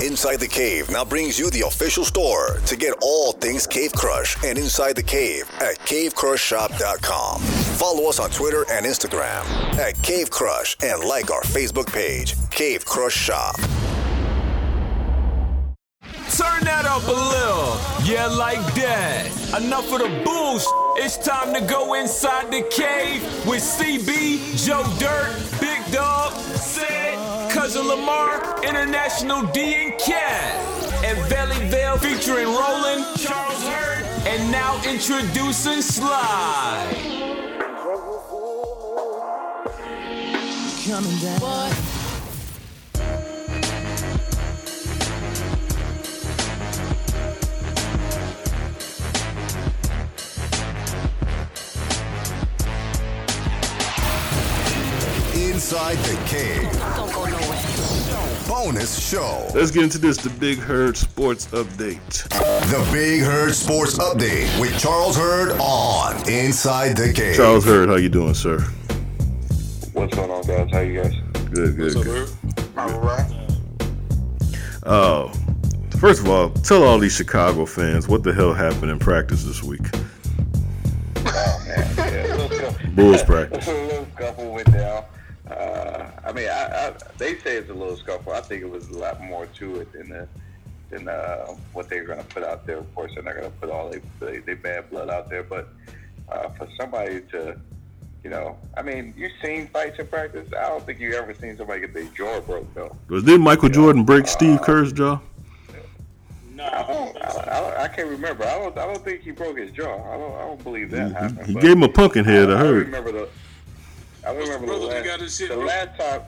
Inside the Cave now brings you the official store to get all things Cave Crush and Inside the Cave at cavecrushshop.com. Follow us on Twitter and Instagram at Cave Crush and like our Facebook page, Cave Crush Shop. Turn that up a little. Yeah, like that. Enough of the bullshit. It's time to go inside the cave with CB, Joe Dirt, Big Dog, Sid, Cousin Lamar, International D and Cat, and Valley Vale featuring Roland, Charles Hurd, and now introducing Sly. Coming down. Inside the Cave. Don't go nowhere. Bonus show. Let's get into this. The Big Hurd Sports Update. The Big Hurd Sports Update with Charles Hurd on Inside the Cave. Charles Hurd, how you doing, sir? What's going on, guys? How you guys? Good, good, good. All right. Oh, first of all, tell all these Chicago fans what the hell happened in practice this week. Oh man, yeah, a little scuffle. Bulls practice. I mean, I, I, they say it's a little scuffle. I think it was a lot more to it than the, than uh, what they're going to put out there. Of course, they're not going to put all their they, they bad blood out there, but uh, for somebody to, you know, I mean, you've seen fights in practice. I don't think you ever seen somebody get their jaw broke though. Was did Michael Jordan break Steve Kerr's jaw? I, don't, I, I, I can't remember. I don't. I don't think he broke his jaw. I don't. I don't believe that happened. He gave him a pumpkin head. I I heard. remember the. I remember the brother last, got shit the last time.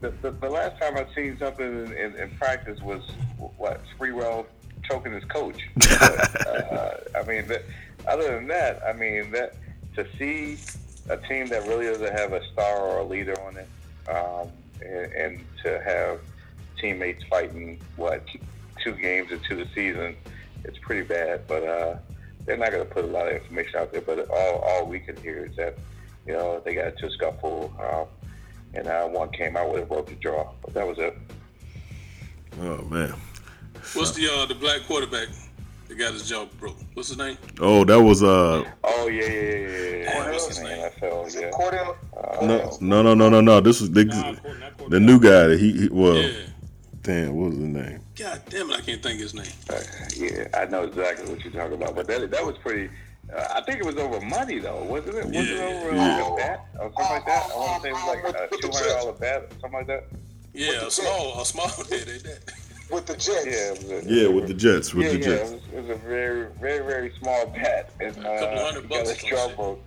The, the, the last time I seen something in, in, in practice was what Sprewell choking his coach. But, uh, I mean, that, other than that, I mean that to see a team that really doesn't have a star or a leader on it, um, and, and to have teammates fighting what two games into the season, it's pretty bad. But uh, they're not going to put a lot of information out there. But all all we can hear is that you know they got into a scuffle, um, and uh, one came out with a broken jaw. But that was it. Oh man. What's the uh, the black quarterback that got his jaw broke? What's his name? Oh, that was uh Oh yeah, yeah, yeah, yeah. yeah. What's his In name? NFL, yeah. Cordell, Uh, no no no no no no. This was the, the new guy that he, he well Yeah. damn what was his name? God damn it, I can't think his name. Uh, yeah, I know exactly what you're talking about. But that that was pretty. Uh, I think it was over money though, wasn't it? Was it Yeah. over like a bat or something like that? I want to say it was like a two hundred dollar bat, or something like that. Yeah, a small, a small head, ain't that? with the Jets. Yeah, a, Yeah, with the Jets, with yeah, the yeah, Jets. It, was, it was a very, very, very small bet. and uh, couple hundred bucks got or his some jaw shit. broke.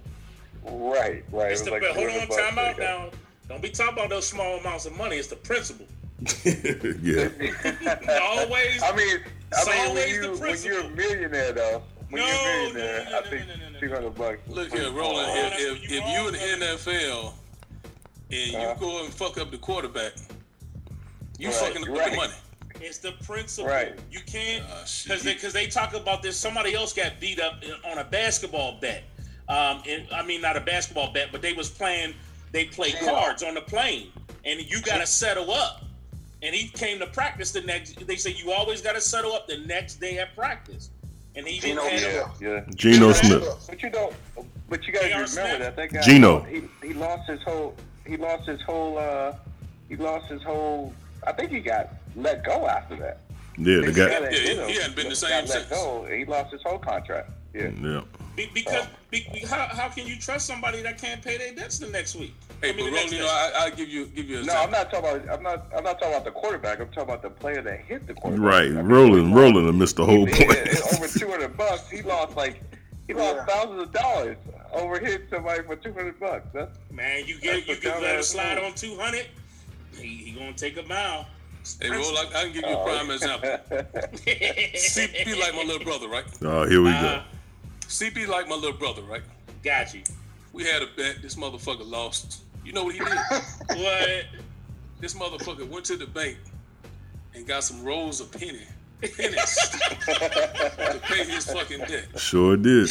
Right, right. It's it the, like hold on, bucks time out he now. Don't be talking about those small amounts of money. It's the principle. yeah. Always. I mean, It's I mean, when you the when you're a millionaire though, when No, you're a no, millionaire, no, no, I think no, no, no. two hundred bucks. Look here, pretty Roland. small. If, if, you if you in the NFL and you Uh-huh. go and fuck up the quarterback, you Right, fucking up right. the money. It's the principle. Right. You can't Ah, shit. because they, 'cause they talk about this. Somebody else got beat up on a basketball bet. Um, and, I mean, not a basketball bet, but they was playing. They play cards on the plane, and you got to settle up. And he came to practice the next. They say you always got to settle up the next day at practice. And he Geno didn't. Yeah, yeah. Geno Smith. But you don't. But you guys remember Smith? that that guy. Geno. He he lost his whole. He lost his whole. uh He lost his whole. I think he got let go after that. Yeah, the guy. got- Yeah, he- you he hadn't been the got same let since. Go. He lost his whole contract. Yeah. Yeah. Be, because be, be- how, how can you trust somebody that can't pay their debts the next week? Hey, but mean, the Roland, next you know, I, I'll give you give you a No, I'm not talking about. I'm not. I'm not talking about the quarterback. I'm talking about the player that hit the quarterback. Right. I mean, Rolling, rolling and missed the whole he- point. over 200 bucks. He lost like he lost Yeah. thousands of dollars over hitting somebody for 200 bucks. That's Man, you get That's you a can let it slide on two hundred. He, he gonna take a mile. Hey, Roland, I, I can give you a prime example. CP like my little brother, right? Oh, here we go. Uh, CP like my little brother, right? got you. We had a bet. This motherfucker lost. You know what he did? What? this motherfucker went to the bank and got some rolls of penny pennies to pay his fucking debt. Sure did.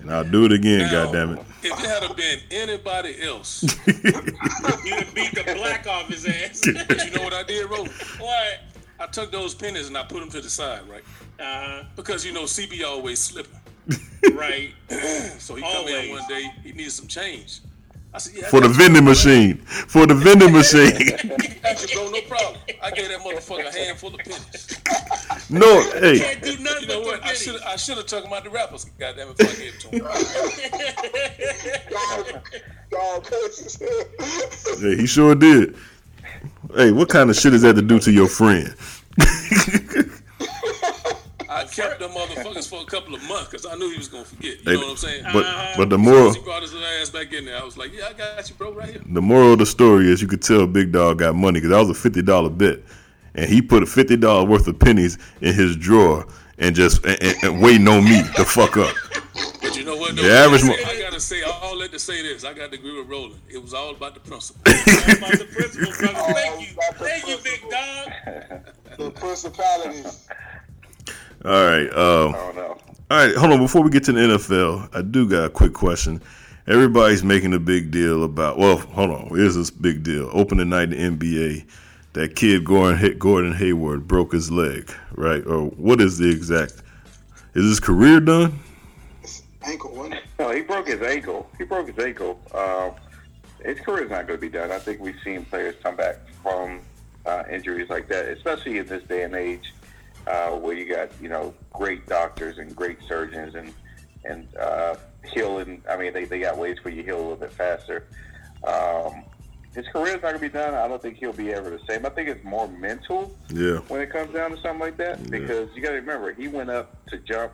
And I'll do it again, Now, goddammit. If it had been anybody else, You done beat the black off his ass. But you know what I did, Roland? what? I took those pennies and I put them to the side, right? Uh-huh. Because you know CB always slipping. right. So he come in one day, he needed some change. I said, yeah, For the vending machine. For the vending machine. Got you, bro, no problem. I gave that motherfucker a handful of pennies. No, hey, Can't do nothing You know what? I should. I should have took him out the wrappers. Goddamn it, if I gave it to him. Dog curses. hey, he sure did. Hey, what kind of shit is that to do to your friend? I kept them motherfuckers for a couple of months because I knew he was gonna forget. You Hey, know what I'm saying? But uh-huh. but the As moral he brought his little ass back in there. I was like, yeah, I got you, bro, right here. the moral of the story is you could tell Big Dog got money because that was a fifty dollar bet, and he put a fifty dollar worth of pennies in his drawer and just and, and, and waiting on me to fuck up. But you know what? Though? The average I, mo- I gotta say, all that to say this. I got to agree with Roland. It was all about the principle. About the principles, brother. Thank you. Thank you, big dog. the principalities. All right, um, I don't know. all right. Hold on, before we get to the NFL, I do got a quick question. Everybody's making a big deal about. Well, hold on. Here's this big deal. Opening night in the NBA, that kid Gordon Gordon Hayward broke his leg, right? Or what is the exact? Is his career done? Ankle one. No, he broke his ankle. He broke his ankle. Um, his career's not going to be done. I think we've seen players come back from uh, injuries like that, especially in this day and age, uh, where you got you know great doctors and great surgeons and and uh, healing. I mean, they, they got ways for you to heal a little bit faster. Um, his career's not going to be done. I don't think he'll be ever the same. I think it's more mental Yeah. when it comes down to something like that because you got to remember he went up to jump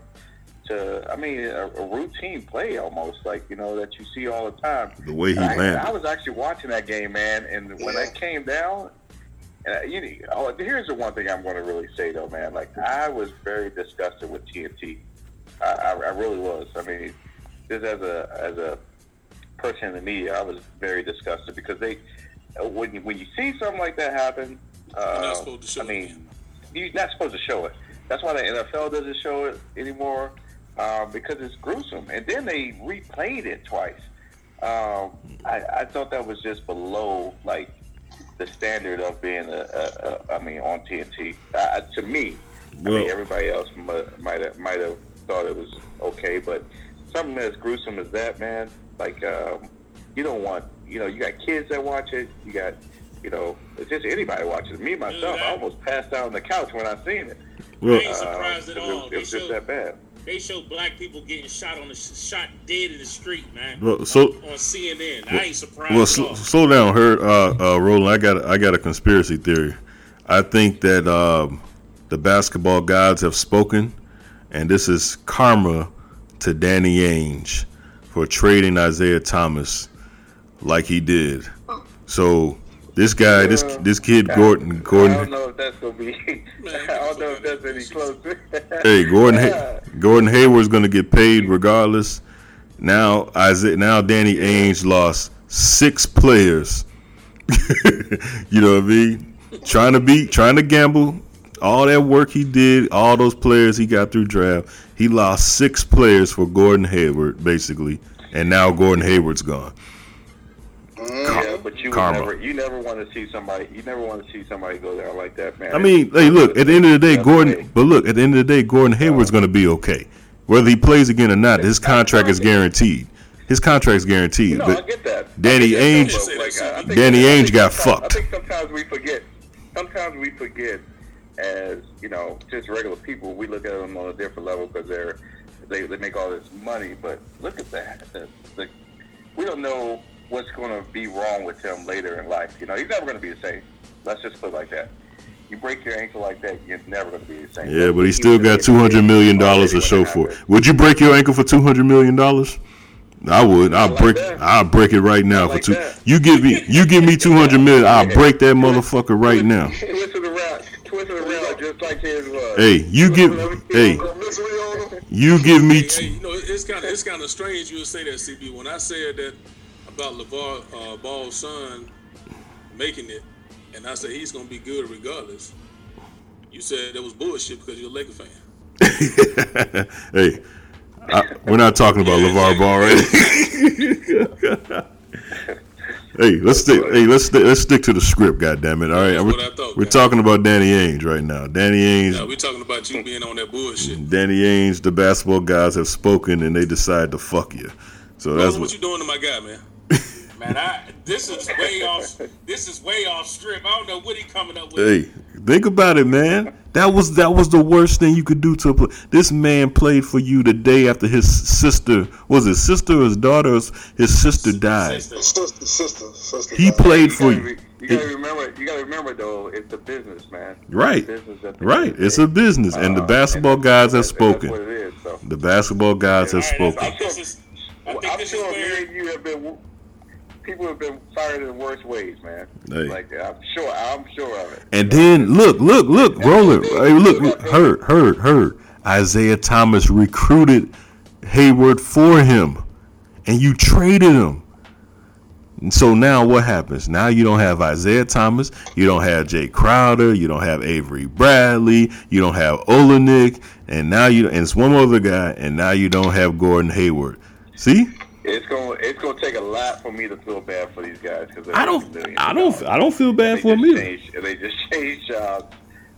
to I mean a, a routine play almost like you know that you see all the time. The way he I, landed. I was actually watching that game, man, and when that came down, and uh, you know, oh, here's the one thing I'm going to really say though, man. Like I was very disgusted with TNT. I, I, I really was. I mean, just as a as a person in the media, I was very disgusted because they uh, when you, when you see something like that happen, uh, You're not supposed to show I mean, again. you're not supposed to show it. That's why the NFL doesn't show it anymore um, because it's gruesome. And then they replayed it twice. Um, I, I thought that was just below like the standard of being a, a, a I mean on TNT. Uh, to me, I mean everybody else might might have might have thought it was okay, but something as gruesome as that, man, like um, you don't want you know you got kids that watch it, you got you know it's just anybody watching. Me myself, I almost passed out on the couch when I seen it. Well, I ain't surprised at it, all. it They was just show, that bad. They show black people getting shot on the shot dead in the street, man. well, so on CNN. I ain't surprised Well, at sl- slow down, her, uh, uh, Roland. I got, I got a conspiracy theory. I think that um, the basketball gods have spoken, and this is karma to Danny Ainge for trading Isaiah Thomas like he did. So this guy, this this kid Gordon, Gordon. I don't Gordon, know if that's gonna be. I don't know if that's any closer. hey Gordon, Hay- Gordon Hayward's gonna get paid regardless. Now Isaiah, now Danny Ainge lost six players. you know what I mean? Trying to beat, trying to gamble. All that work he did, all those players he got through draft, he lost six players for Gordon Hayward, basically, and now Gordon Hayward's gone. Mm-hmm. yeah, but you Karma. never, you never want to see somebody, you never want to see somebody go down like that, man. I mean, hey, look. At the end of the day, Gordon. But look, at the end of the day, Gordon Hayward's going to be okay, whether he plays again or not. His contract is guaranteed. His contract's guaranteed. no, I but get that. Danny Ainge- like, I- I think- Danny Ainge got fucked. I think sometimes we forget. Sometimes we forget, as you know, just regular people, we look at them on a different level because they're they, they make all this money. But look at that. The, the, we don't know what's going to be wrong with him later in life. You know, he's never going to be the same. Let's just put it like that. You break your ankle like that, you're never going to be the same. yeah, but he still got two hundred million dollars to show for it. Would you break your ankle for two hundred million dollars? I would. I'll like break. that. I'll break it right now Not for two. that. You give me. You give me two hundred million. I'll break that motherfucker right now. Twist it around, twist it around, just like his. Uh, hey, you give. Hey, Misery on them. you give me. Hey, you know, it's kind of it's kind of strange you would say that, CB. When I said that about LeVar uh, Ball's son making it, and I said he's gonna be good regardless. You said it was bullshit because you're a Laker fan. hey, I, we're not talking about LeVar Ball, right? hey, let's stick. Hey, let's stick, let's stick to the script. God damn it! All right, we're, thought, we're talking about Danny Ainge right now. Danny Ainge, we're talking about you being on that bullshit. Danny Ainge. The basketball guys have spoken, and they decide to fuck you. So that's what what. you doing to my guy, man? Man, I this is way off. This is way off strip. I don't know what he coming up with. Hey, think about it, man. That was that was the worst thing you could do to a play. This man played for you the day after his sister was his sister or his daughter. or His sister died. Sister. Sister, sister, sister. He played for you. Gotta, you. re- you gotta remember. You gotta remember though. It's a business, man. Right. It's business Right, end of the it's a business, and the Uh, basketball and guys have that's- that's spoken. what it is. So. The basketball guys have All right, I spoken. think this is. I think I'm this sure me where. you have been. People have been fired in worse ways, man. Hey. Like I'm sure. I'm sure of it. And then look, look, look, roller. Hey, look, look, Hurd, Hurd, Hurd. Isaiah Thomas recruited Hayward for him, and you traded him. And so now what happens? Now you don't have Isaiah Thomas, you don't have Jae Crowder, you don't have Avery Bradley, you don't have Olynyk, and now you and it's one other guy, and now you don't have Gordon Hayward. See? It's gonna. It's gonna take a lot for me to feel bad for these guys because I don't, I don't, I don't feel bad for changed. They just changed jobs.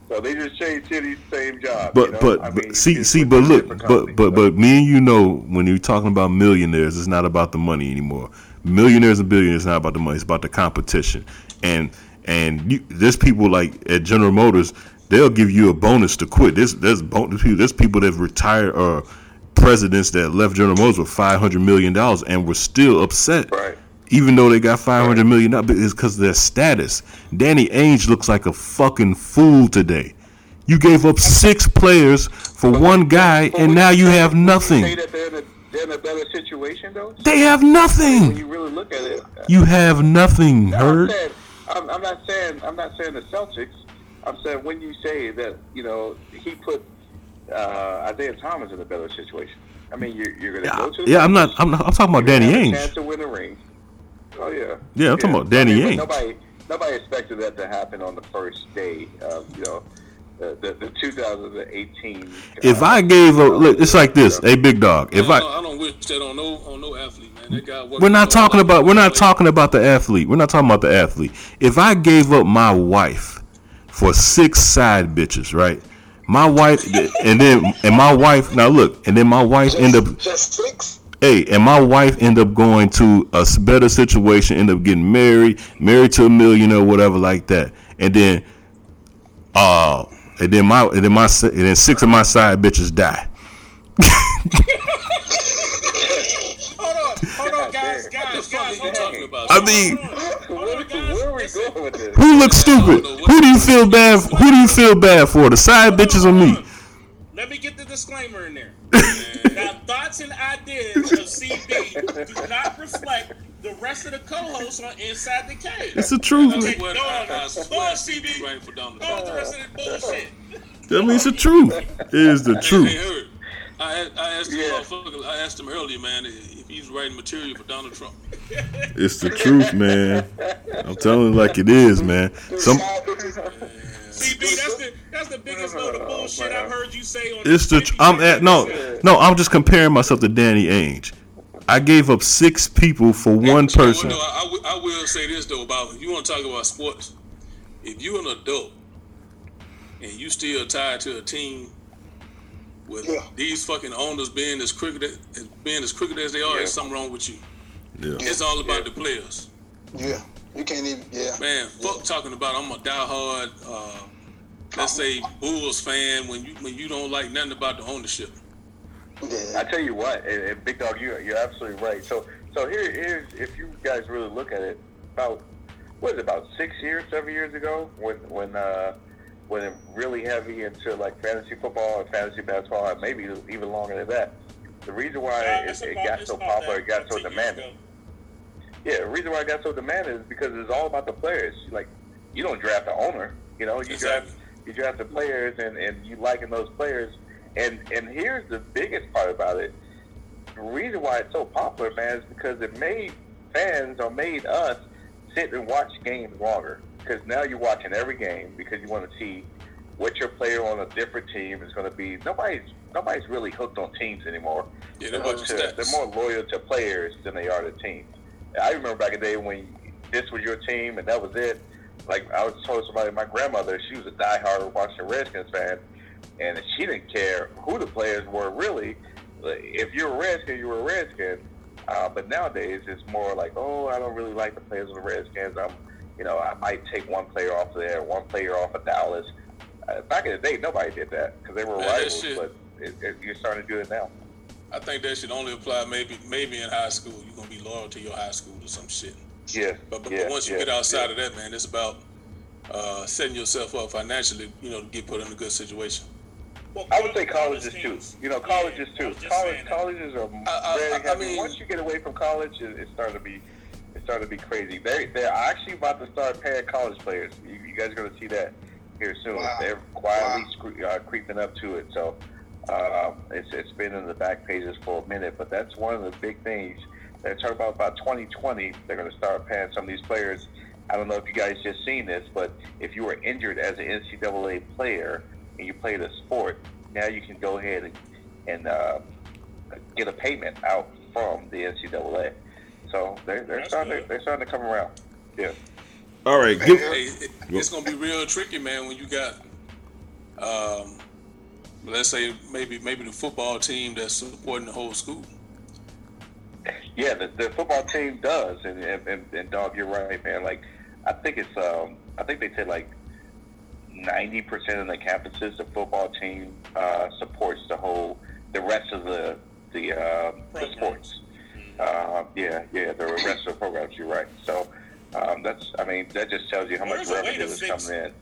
So they just changed to these same jobs. But you know? but, I mean, see see but look but but so. but me and you know when you're talking about millionaires, it's not about the money anymore. Millionaires and billionaires, not about the money. It's about the competition. And and you, there's people like at General Motors, they'll give you a bonus to quit. There's there's bonus people. There's people that have retired or uh, presidents that left General Motors with five hundred million dollars and were still upset Right. even though they got five hundred million dollars, it's because of their status. Danny Ainge looks like a fucking fool today. You gave up six players for one guy, and now you have Say nothing. that they're in a, they're in a better situation though. They have nothing. When you really look at it, uh, You have nothing. No, I'm, Hurd? saying, I'm, I'm not saying I'm not saying the Celtics. I'm saying when you say that you know he put uh, Isaiah Thomas in a better situation. I mean, you're, you're going to Yeah, go to the yeah. I'm not. I'm not. I'm talking about you're Danny gonna have a chance Ainge. to win the ring. Oh yeah. Yeah, I'm talking about Danny but Ainge. Nobody nobody expected that to happen on the first day of you know the the, the 2018. If uh, I gave up, look, it's like this. Hey, big dog. If I, I, don't, I don't wish that on no on no athlete, man. That guy working We're not talking about we're not talking about the athlete. We're not talking about the athlete. If I gave up my wife for six side bitches, right? My wife and then and my wife now look, and then my wife end up Just six. hey, and my wife end up going to a better situation, end up getting married, married to a millionaire, whatever like that. And then uh and then my and then my and then six of my side bitches die. Hold on, hold on, guys, guys, guys, What you hold talking on. about? I mean, where, where are we going with this? who looks stupid? Who do you feel bad? Who do you feel bad for? The side bitches or me? Let me get the disclaimer in there. now, thoughts and ideas of CB do not reflect the rest of the co-hosts on Inside the Cave. It's the truth, I man. swear, Go on, I, I go on, CB. CB for Donald Go Trump. the rest of that bullshit. I mean, it's the truth. It is the Hey, truth. Heard. I, I asked him, Yeah. motherfucker, I asked him earlier, man, if he's writing material for Donald Trump. It's the truth, man. I'm telling you like it is, man. Some CB, that's the that's the biggest load of bullshit I've heard you say on. it's the tr- I'm at no no. I'm just comparing myself to Danny Ainge. I gave up six people for one person. No, I, I will- say this though about you want to talk about sports, if you're an adult and you still tied to a team with Yeah. these fucking owners being as crooked as being as crooked as they are, Yeah. there's something wrong with you. Yeah. It's all about the players. Yeah. You can't even. Yeah. Man, fuck talking about I'm a diehard, uh, let's say Bulls fan when you when you don't like nothing about the ownership. I tell you what, and, and Big Dog, you you're absolutely right. So so here here's if you guys really look at it, about what is it, about six years, seven years ago, when when uh when it really heavy into like fantasy football and fantasy basketball, and maybe even longer than that. The reason why Yeah, it, it got so popular, it got so 15 years demanding. Yeah, the reason why it got so demanded is because it's all about the players. Like, you don't draft the owner. You know, you Exactly. draft you draft the players, and, and you liking those players. And and here's the biggest part about it. The reason why it's so popular, man, is because it made fans or made us sit and watch games longer. Because now you're watching every game because you want to see what your player on a different team is going to be. Nobody's nobody's really hooked on teams anymore. Yeah, they're They're, to- they're more loyal to players than they are to teams. I remember back in the day when this was your team and that was it. Like I was told somebody, my grandmother, she was a diehard Washington Redskins fan, and she didn't care who the players were really. If you're a Redskin, you were a Redskin. Uh, but nowadays, it's more like, oh, I don't really like the players of the Redskins. I'm, you know, I might take one player off of there, one player off of Dallas. Uh, back in the day, nobody did that because they were Man, rivals. shit- But it, it, you're starting to do it now. I think that should only apply maybe maybe in high school. You're gonna be loyal to your high school or some shit. Yeah. But, but yeah, once you yeah, get outside yeah. of that, man, it's about uh, setting yourself up financially. You know, to get put in a good situation. Well, I would say college colleges too. You know, colleges I too. was College, colleges are I- very I- I mean- Once you get away from college, it, it's starting to be it's starting to be crazy. They they're actually about to start paying college players. You, you guys are going to see that here soon. Wow. They're quietly Wow. scre- uh, creeping up to it. So um, it's it's been in the back pages for a minute, but that's one of the big things. They're talking about about 2020. They're going to start paying some of these players. I don't know if you guys just seen this, but if you were injured as an NCAA player and you played a sport, now you can go ahead and, and uh, get a payment out from the NCAA. So they're, they're That's starting good. to, they're starting to come around. Yeah. All right, give, Hey, it, it's gonna be real tricky, man. When you got, um, let's say maybe maybe the football team that's supporting the whole school. Yeah, the, the football team does, and, and, and, and dog, you're right, man. Like, I think it's, um, I think they said like ninety percent of the campuses, the football team uh, supports the whole, the rest of the the, uh, the sports. Yeah, yeah, the rest of the programs. You're right. So um, that's, I mean, that just tells you how Well, much there's a way revenue is coming in.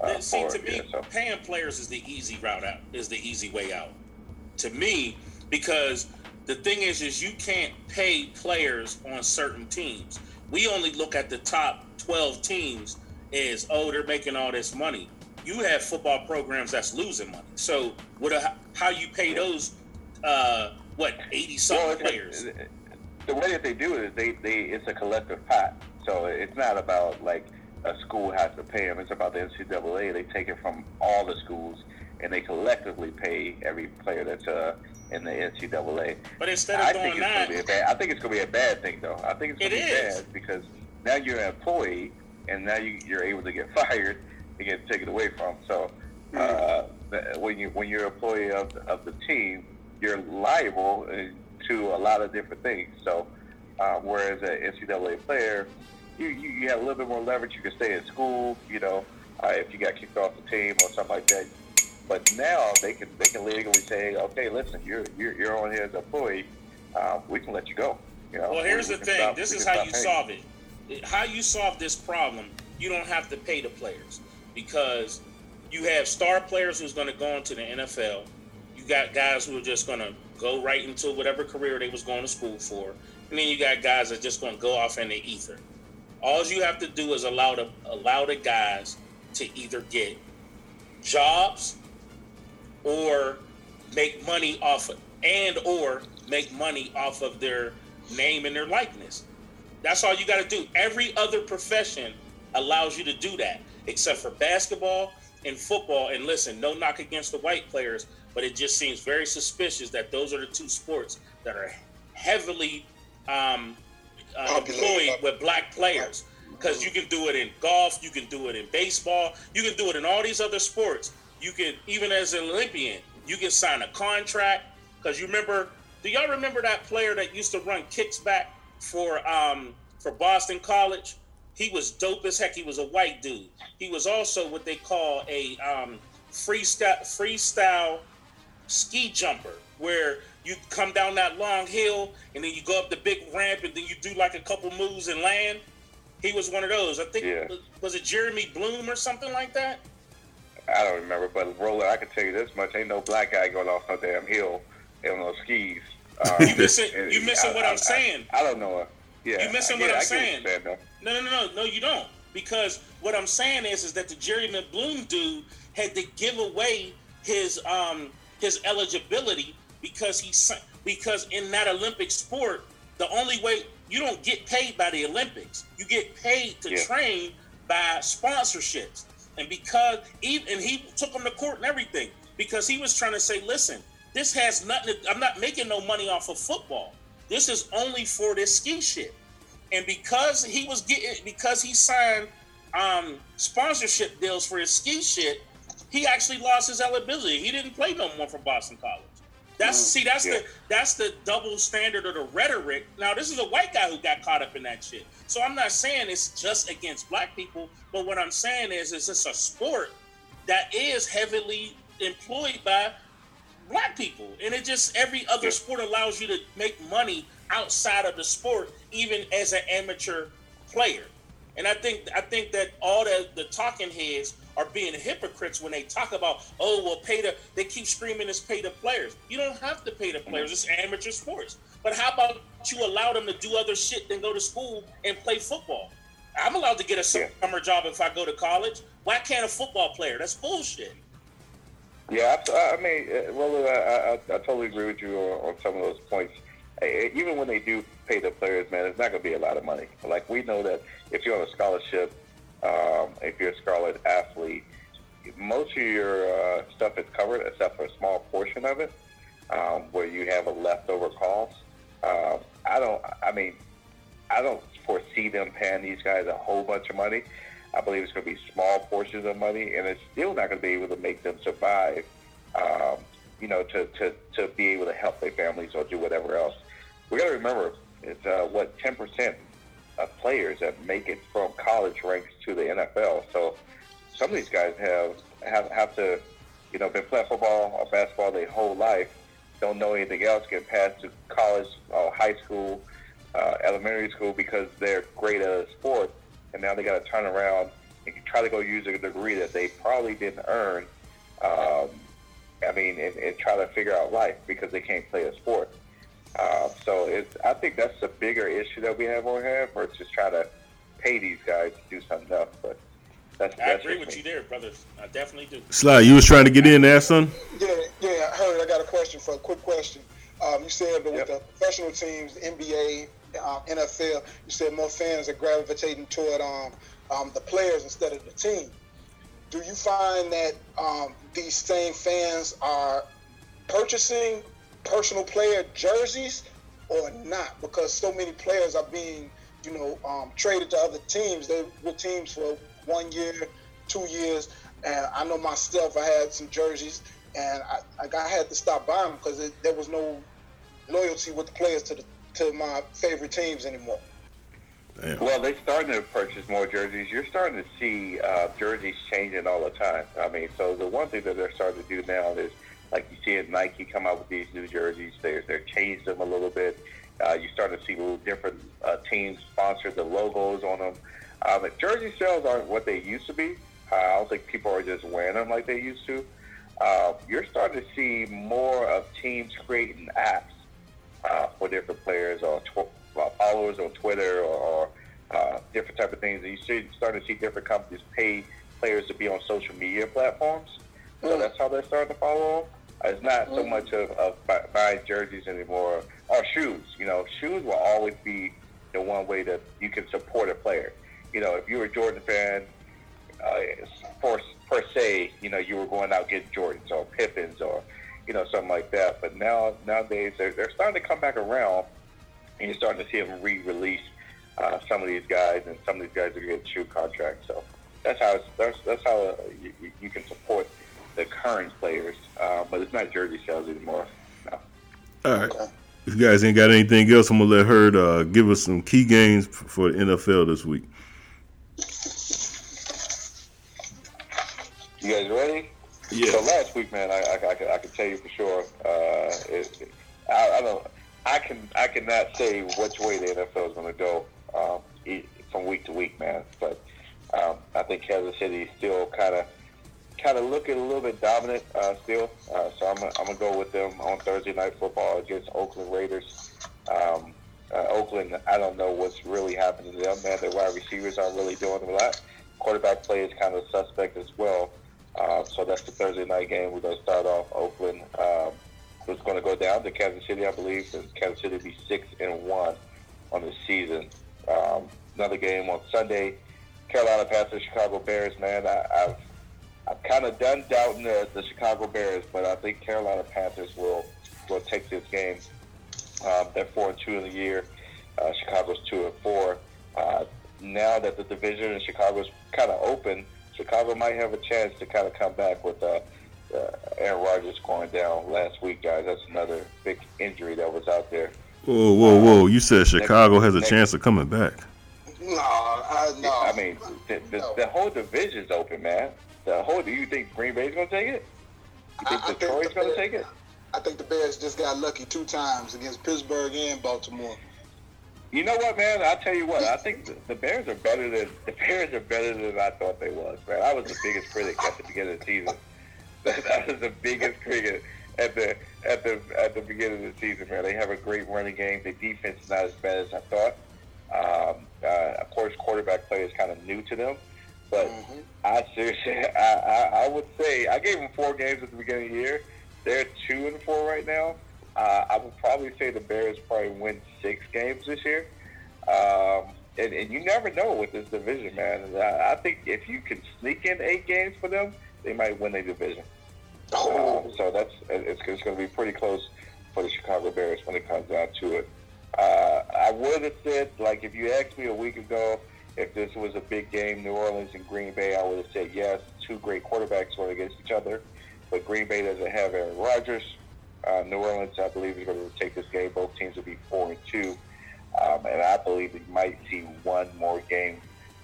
Uh, It for to it, me yeah, so. paying players is the easy route out. Is the easy way out. To me, because the thing is, is you can't pay players on certain teams. We only look at the top twelve teams as oh they're making all this money. You have football programs that's losing money. So what? a- How you pay those? Uh, what eighty something Well, it- players? it- the way that they do it is they, they it's a collective pot. So it's not about like a school has to pay them. It's about the NCAA. They take it from all the schools and they collectively pay every player that's uh, in the NCAA. But instead I of think doing that, gonna be a bad. I think it's gonna be a bad thing though. I think it's gonna It be is. bad because now you're an employee and now you, you're able to get fired and get taken away from. So uh, the- when you when you're an employee of, of the team, you're liable uh, to a lot of different things. So uh, whereas an NCAA player, you, you you have a little bit more leverage. You can stay in school. You know, uh, if you got kicked off the team or something like that. But now they can they can legally say, okay, listen, you're you're, you're on here as an employee. Uh, we can let you go. You know, Well, here's we the thing. stop- this is how you paying. solve it. It- How you solve this problem, you don't have to pay the players because you have star players who's going to go into the NFL. You got guys who are just going to go right into whatever career they was going to school for, and then you got guys that just going to go off in the ether. All you have to do is allow the allow the guys to either get jobs or make money off of, and or make money off of their name and their likeness. That's all you got to do. Every other profession allows you to do that, except for basketball and football. And listen, no knock against the white players, but it just seems very suspicious that those are the two sports that are heavily um, uh, employed with black players. Because you can do it in golf, you can do it in baseball, you can do it in all these other sports. You can even as an Olympian, you can sign a contract. Because you remember, do y'all remember that player that used to run kicks back for um for Boston College? He was dope as heck. He was a white dude. He was also what they call a um, freestyle freestyle ski jumper, where you come down that long hill and then you go up the big ramp and then you do like a couple moves and land. He was one of those. I think Yeah. was it Jeremy Bloom or something like that? I don't remember, but Roller, I can tell you this much: ain't no black guy going off no damn hill on no skis. Uh, You missing- and- you missing I- what I- I'm saying. I, I don't know. Yeah, You missing what I'm get saying. No, no, no, no, no, you don't. Because what I'm saying is, is that the Jeremy Bloom dude had to give away his um his eligibility because he because in that Olympic sport, the only way you don't get paid by the Olympics, you get paid to Yeah. train by sponsorships. And because even and he took him to court and everything because he was trying to say, listen, this has nothing. To, I'm not making no money off of football. This is only for this ski shit. And because he was getting because he signed um, sponsorship deals for his ski shit, he actually lost his eligibility. He didn't play no more for Boston College. That's mm, see, that's Yeah. the that's the double standard of the rhetoric. Now, this is a white guy who got caught up in that shit. So I'm not saying it's just against black people, but what I'm saying is, is it's a sport that is heavily employed by black people, and it just every other sport allows you to make money outside of the sport, even as an amateur player. And I think I think that all the the talking heads are being hypocrites when they talk about oh well pay the they keep screaming it's pay the players. You don't have to pay the players. It's amateur sports. But how about you allow them to do other shit than go to school and play football? I'm allowed to get a summer job if I go to college. Why can't a football player? That's bullshit. Yeah, I, I mean, uh, well, I, I, I totally agree with you on, on some of those points. Even when they do pay the players, man, it's not going to be a lot of money. Like we know that if you're on a scholarship, um, if you're a scarlet athlete, most of your uh, stuff is covered except for a small portion of it, um, where you have a leftover cost. Um, I don't. I mean, I don't foresee them paying these guys a whole bunch of money. I believe it's going to be small portions of money, and it's still not going to be able to make them survive. Um, you know, to, to, to be able to help their families or do whatever else. We got to remember it's uh, what ten percent of players that make it from college ranks to the NFL. So some of these guys have have, have to, you know, been playing football or basketball their whole life, don't know anything else, get passed to college or high school, uh, elementary school because they're great at a sport, and now they got to turn around and try to go use a degree that they probably didn't earn. Um, I mean, and, and try to figure out life because they can't play a sport. Uh, so it's, I think that's the bigger issue that we have on hand versus just trying to pay these guys to do something else. But that's, I that's agree just with me. you there, brothers. I definitely do. Sly, you was trying to get in there, son. Yeah, yeah, I heard. I got a question for a quick question. Um, you said that with Yep. the professional teams, the NBA, um, NFL, you said more fans are gravitating toward um, um, the players instead of the team. Do you find that um, these same fans are purchasing personal player jerseys or not? Because so many players are being, you know, um, traded to other teams. They with teams for one year, two years, and I know myself. I had some jerseys, and I, I, I had to stop buying them because there was no loyalty with the players to the to my favorite teams anymore. Damn. Well, they're starting to purchase more jerseys. You're starting to see uh, jerseys changing all the time. I mean, so the one thing that they're starting to do now is, like you see at Nike come out with these new jerseys. They're they're changed them a little bit. Uh, you start to see little different uh, teams sponsor the logos on them. Uh, but jersey sales aren't what they used to be. Uh, I don't think people are just wearing them like they used to. Uh, you're starting to see more of teams creating apps uh, for different players or tw- uh, followers on Twitter or, or uh, different type of things. You see, starting to see different companies pay players to be on social media platforms. So that's how they're starting to follow them. It's not so much of, of buying jerseys anymore or shoes. You know, shoes will always be the one way that you can support a player. You know, if you're a Jordan fan, uh, for per se, you know, you were going out getting Jordans or Pippins or, you know, something like that. But now nowadays they're, they're starting to come back around, and you're starting to see them re-release uh, some of these guys, and some of these guys are getting shoe contracts. So that's how it's, that's that's how uh, you, you- you can support the current players, uh, but it's not jersey sales anymore. No. All right. If you guys ain't got anything else, I'm gonna let her uh, give us some key games for the NFL this week. You guys ready? Yeah. So last week, man, I, I, I, can, I tell you for sure. Uh, it, I, I don't. I can. I cannot say which way the NFL is going to go um, from week to week, man. But um, I think Kansas City is still kind of, kind of looking a little bit dominant uh, still. Uh, so I'm. I'm gonna go with them on Thursday night football against Oakland Raiders. Um, uh, Oakland, I don't know what's really happening to them, man. Their wide receivers aren't really doing a lot. Quarterback play is kind of suspect as well. Uh, so that's the Thursday night game. We're going to start off Oakland. Um, it's going to go down to Kansas City, I believe. And Kansas City will be six and one on the season. Um, another game on Sunday. Carolina Panthers, Chicago Bears, man. I, I've I've kind of done doubting the, the Chicago Bears, but I think Carolina Panthers will will take this game. Um, they're four and two in the year. Uh, Chicago's two and four. Uh, now that the division in Chicago's kind of open, Chicago might have a chance to kind of come back with uh, uh, Aaron Rodgers going down last week, guys. That's another big injury that was out there. Whoa, whoa, whoa! You said Chicago has a next- chance of coming back. No, I, no. I mean, the, the, No. the whole division's open, man. The whole. Do you think Green Bay's gonna take it? You think I- I think Detroit's the gonna Bears- take it? I think the Bears just got lucky two times against Pittsburgh and Baltimore. You know what, man? I'll tell you what. I think the, the Bears are better than the Bears are better than I thought they was, man. I was the biggest critic at the beginning of the season. That was the biggest critic at the at the at the beginning of the season, man. They have a great running game. The defense is not as bad as I thought. Um, uh, of course, quarterback play is kind of new to them, but I seriously, I, I, I would say I gave them four games at the beginning of the year. They're two and four right now. Uh, I would probably say the Bears probably win six games this year. Um, and, and you never know with this division, man. I, I think if you can sneak in eight games for them, they might win the division. Um, so that's it's, it's going to be pretty close for the Chicago Bears when it comes down to it. Uh, I would have said, like, if you asked me a week ago if this was a big game, New Orleans and Green Bay, I would have said yes. Two great quarterbacks going against each other, but Green Bay doesn't have Aaron Rodgers. Uh, New Orleans, I believe, is going to take this game. Both teams will be four and two, um, and I believe we might see one more game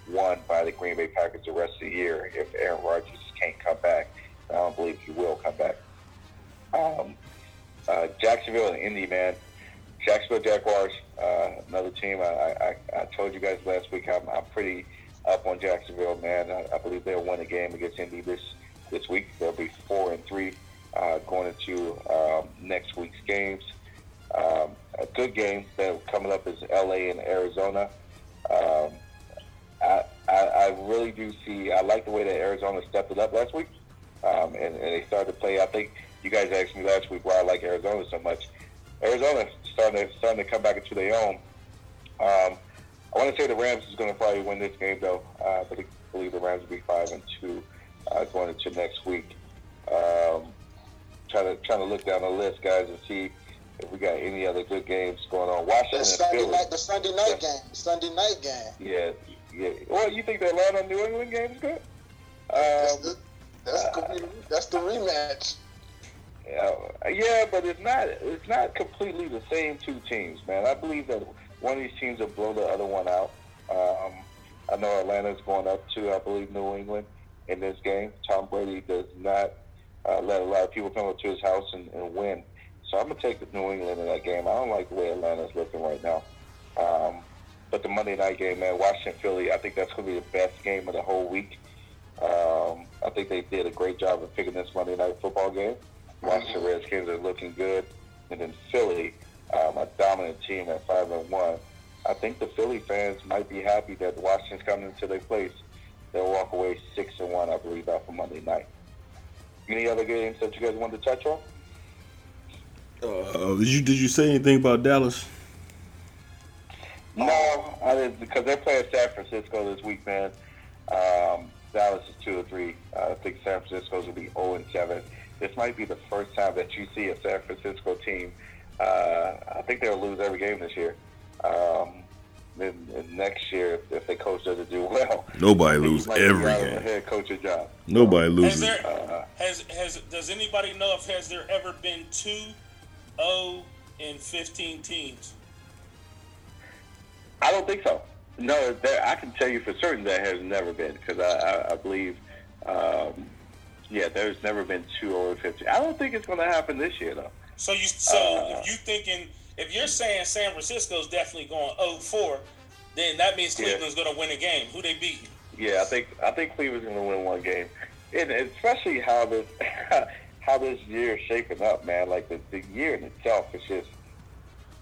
won by the Green Bay Packers the rest of the year if Aaron Rodgers can't come back. I don't believe he will come back. Um, uh, Jacksonville and Indy, man. Jacksonville Jaguars, uh, another team. I, I, I told you guys last week I'm, I'm pretty up on Jacksonville, man. I, I believe they'll win a game against Indy this this week. They'll be four and three uh, going into um, next week's games. Um, a good game that coming up is LA and Arizona. Um, I, I, I really do see. I like the way that Arizona stepped it up last week, um, and, and they started to play. I think you guys asked me last week why I like Arizona so much. Arizona starting to starting to come back into their own. Um, I want to say the Rams is going to probably win this game though. Uh, but I believe the Rams will be five and two uh, going into next week. Um, trying to trying to look down the list, guys, and see if we got any other good games going on. Washington The Sunday Philly. night, the Sunday night game, Sunday night game. Yeah, yeah. Well, you think the Atlanta New England game is good? That's Um, the, that's, the, that's the rematch. Yeah, but it's not. It's not completely the same two teams, man. I believe that one of these teams will blow the other one out. Um, I know Atlanta's going up to, I believe, New England in this game. Tom Brady does not uh, let a lot of people come up to his house and, and win. So I'm gonna take New England in that game. I don't like the way Atlanta's looking right now. Um, but the Monday night game, man, Washington Philly, I think that's gonna be the best game of the whole week. Um, I think they did a great job of picking this Monday night football game. Washington Redskins are looking good, and then Philly, um, a dominant team at five and one. I think the Philly fans might be happy that Washington's coming into their place. They'll walk away six and one, I believe, after Monday night. Any other games that you guys want to touch on? Uh, did you did you say anything about Dallas? No, I didn't because they're playing San Francisco this week, man. Um, Dallas is two or three. I think San Francisco's will be zero and seven. This might be the first time that you see a San Francisco team. Uh, I think they'll lose every game this year. Um, then, then next year, if the coach doesn't do well, Nobody loses think he lose might be every out the game. head coaching job. Nobody Has loses. there Uh, has has does anybody know if has there ever been two O in fifteen teams? I don't think so. No, there, I can tell you for certain that has never been because I, I, I believe, um, yeah, there's never been two over fifty. I don't think it's going to happen this year though. So you so Uh, if you thinking if you're saying San Francisco's definitely going 0-4, then that means Yeah. Cleveland's going to win a game. Who they beat? Yeah, I think I think Cleveland's going to win one game, and especially how this how this year is shaping up, man. Like the, the year in itself is just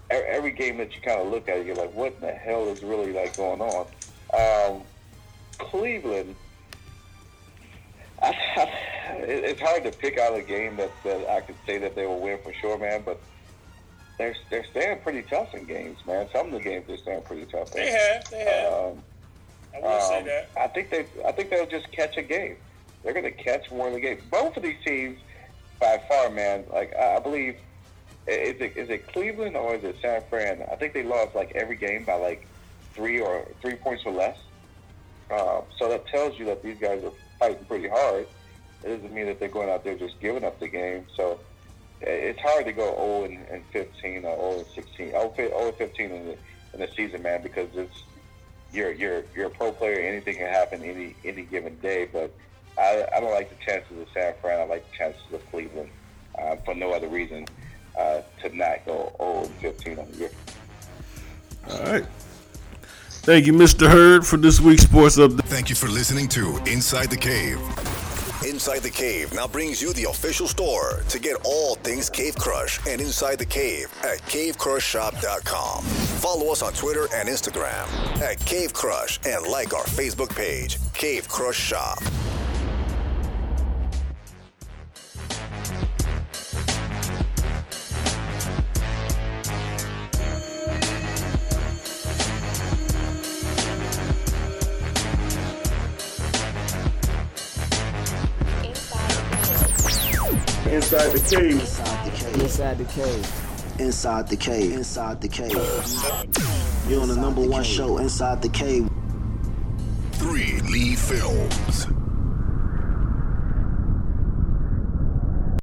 every game that you kind of look at, you're like, what in the hell is really like going on? Um, Cleveland. I, it- it's hard to pick out a game that, that I could say that they will win for sure, man. But they're they're staying pretty tough in games, man. Some of the games they're staying pretty tough. in. They have, they have. Um, I will say Um, that. I think they, I think they'll just catch a game. They're going to catch one of the games. Both of these teams, by far, man. Like I I believe, is it is it Cleveland or is it San Fran? I think they lost like every game by like three or three points or less. Um, so that tells you that these guys are fighting pretty hard. It doesn't mean that they're going out there just giving up the game. So it's hard to go 0 and, and 15 or 0 and 16, 0 0 and 15 in the in the season, man, because it's you're you're you're a pro player. Anything can happen any any given day. But I, I don't like the chances of San Fran. I like the chances of Cleveland uh, for no other reason uh, to not go 0 and 15 on the year. All right. Thank you, Mr. Hurd, for this week's sports update. Thank you for listening to Inside the Cave. Inside the Cave now brings you the official store to get all things Cave Crush and Inside the Cave at cavecrushshop.com. Follow us on Twitter and Instagram at Cave Crush and like our Facebook page, Cave Crush Shop. Inside the cave. Inside the cave. Inside the cave. Inside the cave. You're on the number one show, Inside the Cave. Three Lee Films.